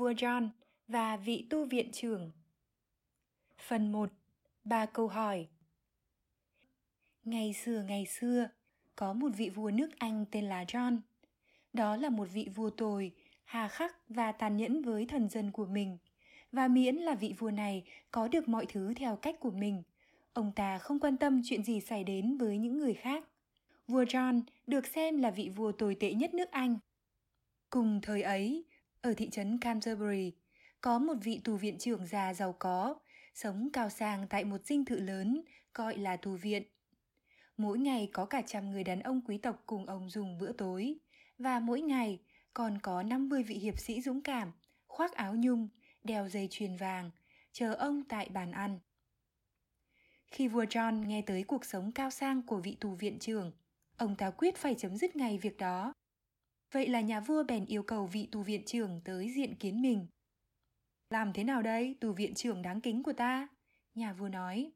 vua John và vị tu viện trưởng. Phần 1. Ba câu hỏi Ngày xưa ngày xưa, có một vị vua nước Anh tên là John. Đó là một vị vua tồi, hà khắc và tàn nhẫn với thần dân của mình. Và miễn là vị vua này có được mọi thứ theo cách của mình, ông ta không quan tâm chuyện gì xảy đến với những người khác. Vua John được xem là vị vua tồi tệ nhất nước Anh. Cùng thời ấy, ở thị trấn Canterbury, có một vị tù viện trưởng già giàu có, sống cao sang tại một dinh thự lớn gọi là tù viện. Mỗi ngày có cả trăm người đàn ông quý tộc cùng ông dùng bữa tối, và mỗi ngày còn có 50 vị hiệp sĩ dũng cảm, khoác áo nhung, đeo dây chuyền vàng, chờ ông tại bàn ăn. Khi vua John nghe tới cuộc sống cao sang của vị tù viện trưởng, ông ta quyết phải chấm dứt ngay việc đó. Vậy là nhà vua bèn yêu cầu vị tù viện trưởng tới diện kiến mình. Làm thế nào đây, tù viện trưởng đáng kính của ta? Nhà vua nói.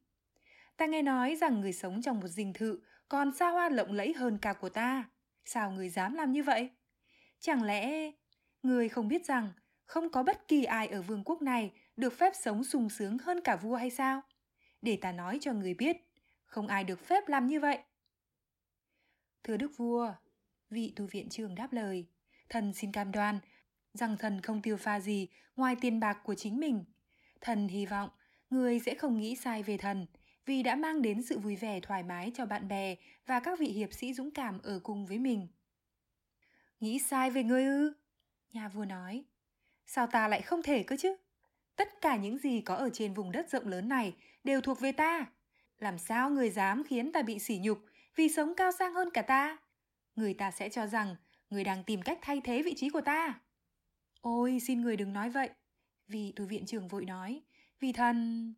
Ta nghe nói rằng người sống trong một dinh thự còn xa hoa lộng lẫy hơn cả của ta. Sao người dám làm như vậy? Chẳng lẽ người không biết rằng không có bất kỳ ai ở vương quốc này được phép sống sung sướng hơn cả vua hay sao? Để ta nói cho người biết, không ai được phép làm như vậy. Thưa đức vua, vị tu viện trưởng đáp lời, thần xin cam đoan rằng thần không tiêu pha gì ngoài tiền bạc của chính mình. Thần hy vọng người sẽ không nghĩ sai về thần vì đã mang đến sự vui vẻ thoải mái cho bạn bè và các vị hiệp sĩ dũng cảm ở cùng với mình. Nghĩ sai về ngươi ư? Nhà vua nói. Sao ta lại không thể cơ chứ? Tất cả những gì có ở trên vùng đất rộng lớn này đều thuộc về ta. Làm sao người dám khiến ta bị sỉ nhục vì sống cao sang hơn cả ta? Người ta sẽ cho rằng người đang tìm cách thay thế vị trí của ta. Ôi, xin người đừng nói vậy. Vì tu viện trưởng vội nói, vì thần...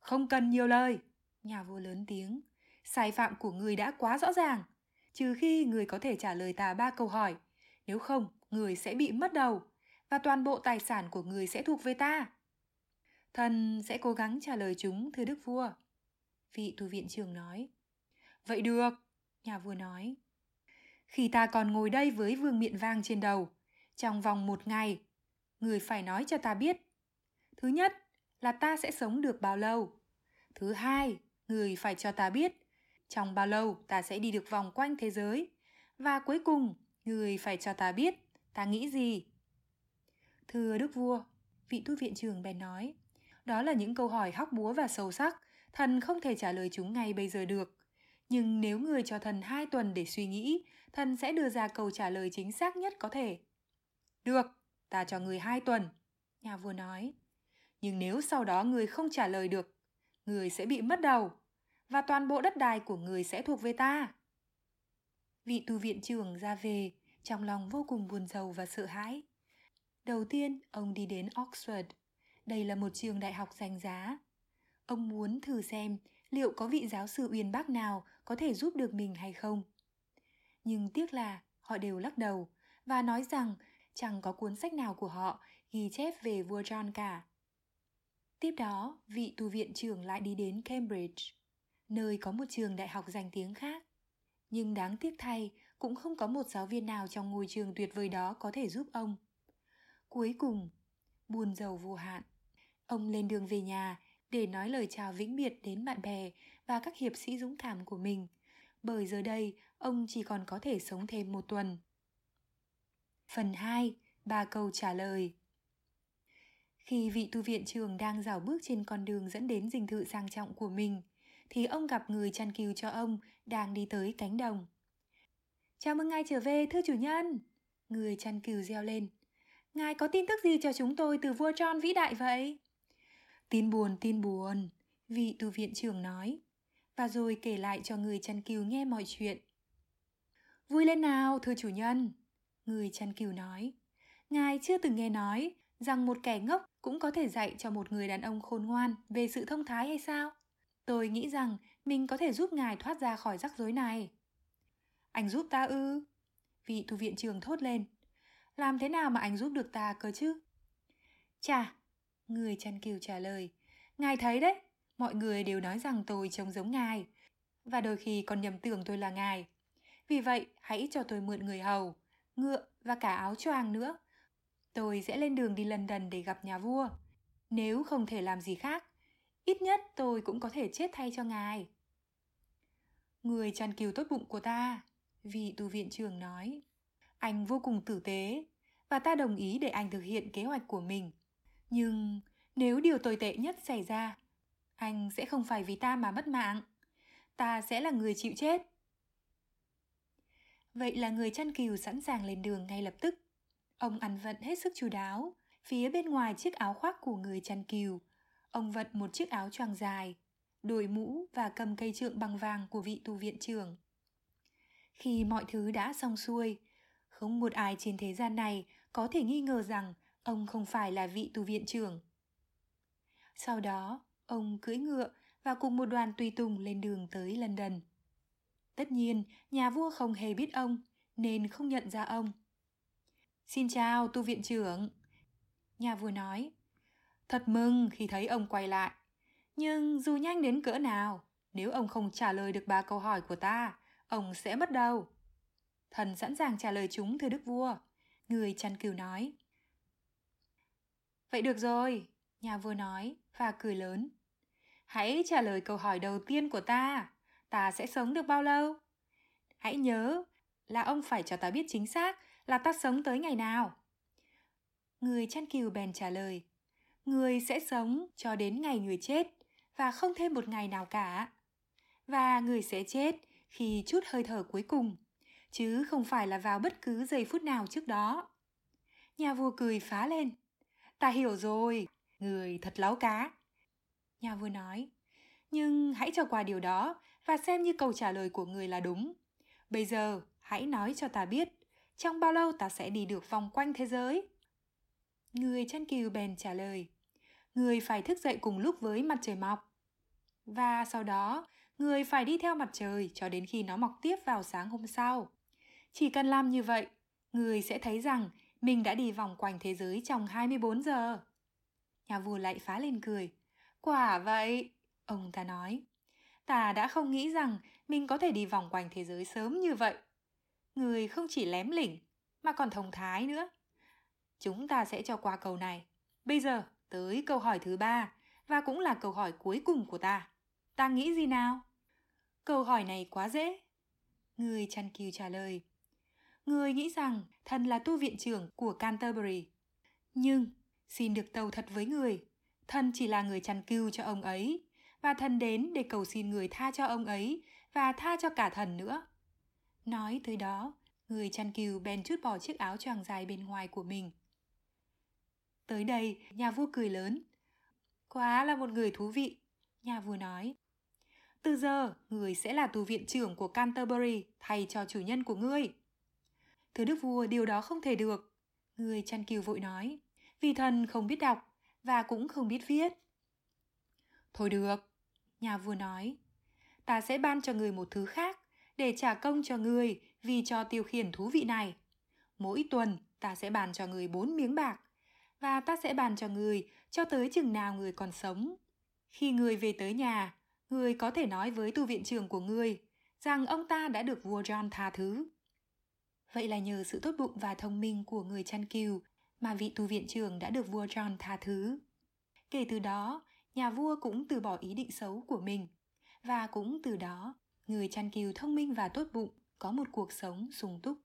Không cần nhiều lời. Nhà vua lớn tiếng. Sai phạm của người đã quá rõ ràng. Trừ khi người có thể trả lời ta ba câu hỏi. Nếu không, người sẽ bị mất đầu. Và toàn bộ tài sản của người sẽ thuộc về ta. Thần sẽ cố gắng trả lời chúng, thưa đức vua. Vị tù viện trưởng nói. Vậy được, nhà vua nói. Khi ta còn ngồi đây với vương miện vang trên đầu, trong vòng một ngày, người phải nói cho ta biết. Thứ nhất là ta sẽ sống được bao lâu. Thứ hai, người phải cho ta biết trong bao lâu ta sẽ đi được vòng quanh thế giới. Và cuối cùng, người phải cho ta biết ta nghĩ gì. Thưa Đức Vua, vị tu viện trưởng bèn nói, đó là những câu hỏi hóc búa và sâu sắc, thần không thể trả lời chúng ngay bây giờ được. Nhưng nếu người cho thần hai tuần để suy nghĩ, thần sẽ đưa ra câu trả lời chính xác nhất có thể. Được, ta cho người hai tuần, nhà vua nói. Nhưng nếu sau đó người không trả lời được, người sẽ bị mất đầu, và toàn bộ đất đai của người sẽ thuộc về ta. Vị tu viện trưởng ra về, trong lòng vô cùng buồn rầu và sợ hãi. Đầu tiên, ông đi đến Oxford. Đây là một trường đại học danh giá. Ông muốn thử xem liệu có vị giáo sư uyên bác nào có thể giúp được mình hay không. Nhưng tiếc là họ đều lắc đầu và nói rằng chẳng có cuốn sách nào của họ ghi chép về vua John cả. Tiếp đó, vị tu viện trưởng lại đi đến Cambridge, nơi có một trường đại học danh tiếng khác. Nhưng đáng tiếc thay, cũng không có một giáo viên nào trong ngôi trường tuyệt vời đó có thể giúp ông. Cuối cùng, buồn giàu vô hạn, ông lên đường về nhà để nói lời chào vĩnh biệt đến bạn bè và các hiệp sĩ dũng cảm của mình, bởi giờ đây ông chỉ còn có thể sống thêm một tuần. Phần 2. Ba câu trả lời Khi vị tu viện trường đang dào bước trên con đường dẫn đến dinh thự sang trọng của mình, thì ông gặp người chăn cừu cho ông đang đi tới cánh đồng. Chào mừng ngài trở về, thưa chủ nhân! Người chăn cừu reo lên. Ngài có tin tức gì cho chúng tôi từ vua John vĩ đại vậy? Tin buồn, tin buồn, vị tu viện trưởng nói, và rồi kể lại cho người chăn cừu nghe mọi chuyện. Vui lên nào, thưa chủ nhân, người chăn cừu nói. Ngài chưa từng nghe nói rằng một kẻ ngốc cũng có thể dạy cho một người đàn ông khôn ngoan về sự thông thái hay sao? Tôi nghĩ rằng mình có thể giúp ngài thoát ra khỏi rắc rối này. Anh giúp ta ư? Vị tu viện trường thốt lên. Làm thế nào mà anh giúp được ta cơ chứ? Chà, người chăn cừu trả lời. Ngài thấy đấy, mọi người đều nói rằng tôi trông giống ngài. Và đôi khi còn nhầm tưởng tôi là ngài. Vì vậy, hãy cho tôi mượn người hầu, ngựa và cả áo choàng nữa. Tôi sẽ lên đường đi London để gặp nhà vua. Nếu không thể làm gì khác, ít nhất tôi cũng có thể chết thay cho ngài. Người chăn kiều tốt bụng của ta, vị tu viện trưởng nói. Anh vô cùng tử tế và ta đồng ý để anh thực hiện kế hoạch của mình. Nhưng nếu điều tồi tệ nhất xảy ra, anh sẽ không phải vì ta mà mất mạng. Ta sẽ là người chịu chết. Vậy là người chăn cừu sẵn sàng lên đường ngay lập tức. Ông ăn vận hết sức chú đáo. Phía bên ngoài chiếc áo khoác của người chăn cừu, ông vận một chiếc áo choàng dài, đội mũ và cầm cây trượng bằng vàng của vị tu viện trưởng. Khi mọi thứ đã xong xuôi, không một ai trên thế gian này có thể nghi ngờ rằng ông không phải là vị tu viện trưởng. Sau đó, ông cưỡi ngựa và cùng một đoàn tùy tùng lên đường tới London. Tất nhiên, nhà vua không hề biết ông, nên không nhận ra ông. Xin chào, tu viện trưởng. Nhà vua nói, thật mừng khi thấy ông quay lại. Nhưng dù nhanh đến cỡ nào, nếu ông không trả lời được ba câu hỏi của ta, ông sẽ mất đầu. Thần sẵn sàng trả lời chúng, thưa đức vua. Người chăn cừu nói. Vậy được rồi, nhà vua nói và cười lớn. Hãy trả lời câu hỏi đầu tiên của ta. Ta sẽ sống được bao lâu? Hãy nhớ là ông phải cho ta biết chính xác là ta sống tới ngày nào. Người chăn cừu bèn trả lời. Người sẽ sống cho đến ngày người chết và không thêm một ngày nào cả. Và người sẽ chết khi chút hơi thở cuối cùng, chứ không phải là vào bất cứ giây phút nào trước đó. Nhà vua cười phá lên. Ta hiểu rồi, người thật láo cá. Nhà vua nói, nhưng hãy cho qua điều đó và xem như câu trả lời của người là đúng. Bây giờ, hãy nói cho ta biết, trong bao lâu ta sẽ đi được vòng quanh thế giới? Người chăn cừu bèn trả lời, người phải thức dậy cùng lúc với mặt trời mọc. Và sau đó, người phải đi theo mặt trời cho đến khi nó mọc tiếp vào sáng hôm sau. Chỉ cần làm như vậy, người sẽ thấy rằng mình đã đi vòng quanh thế giới trong 24 giờ. Nhà vua lại phá lên cười. Quả vậy, ông ta nói. Ta đã không nghĩ rằng mình có thể đi vòng quanh thế giới sớm như vậy. Người không chỉ lém lỉnh, mà còn thông thái nữa. Chúng ta sẽ cho qua câu này. Bây giờ, tới câu hỏi thứ ba, và cũng là câu hỏi cuối cùng của ta. Ta nghĩ gì nào? Câu hỏi này quá dễ. Người chăn kiều trả lời. Người nghĩ rằng thần là tu viện trưởng của Canterbury. Nhưng, xin được tâu thật với người, thần chỉ là người chăn cừu cho ông ấy, và thần đến để cầu xin người tha cho ông ấy và tha cho cả thần nữa. Nói tới đó, người chăn cừu bèn chút bỏ chiếc áo choàng dài bên ngoài của mình. Tới đây, nhà vua cười lớn. Quá là một người thú vị, nhà vua nói. Từ giờ, người sẽ là tù viện trưởng của Canterbury thay cho chủ nhân của ngươi. Thưa đức vua, điều đó không thể được. Người chăn cừu vội nói, vì thần không biết đọc và cũng không biết viết. Thôi được, nhà vua nói, ta sẽ ban cho người một thứ khác để trả công cho người vì cho tiêu khiển thú vị này. Mỗi tuần ta sẽ bàn cho người bốn miếng bạc và ta sẽ bàn cho người cho tới chừng nào người còn sống. Khi người về tới nhà, người có thể nói với tu viện trưởng của người rằng ông ta đã được vua John tha thứ. Vậy là nhờ sự tốt bụng và thông minh của người chăn cừu mà vị tu viện trưởng đã được vua John tha thứ. Kể từ đó, nhà vua cũng từ bỏ ý định xấu của mình và cũng từ đó người chăn cừu thông minh và tốt bụng có một cuộc sống sung túc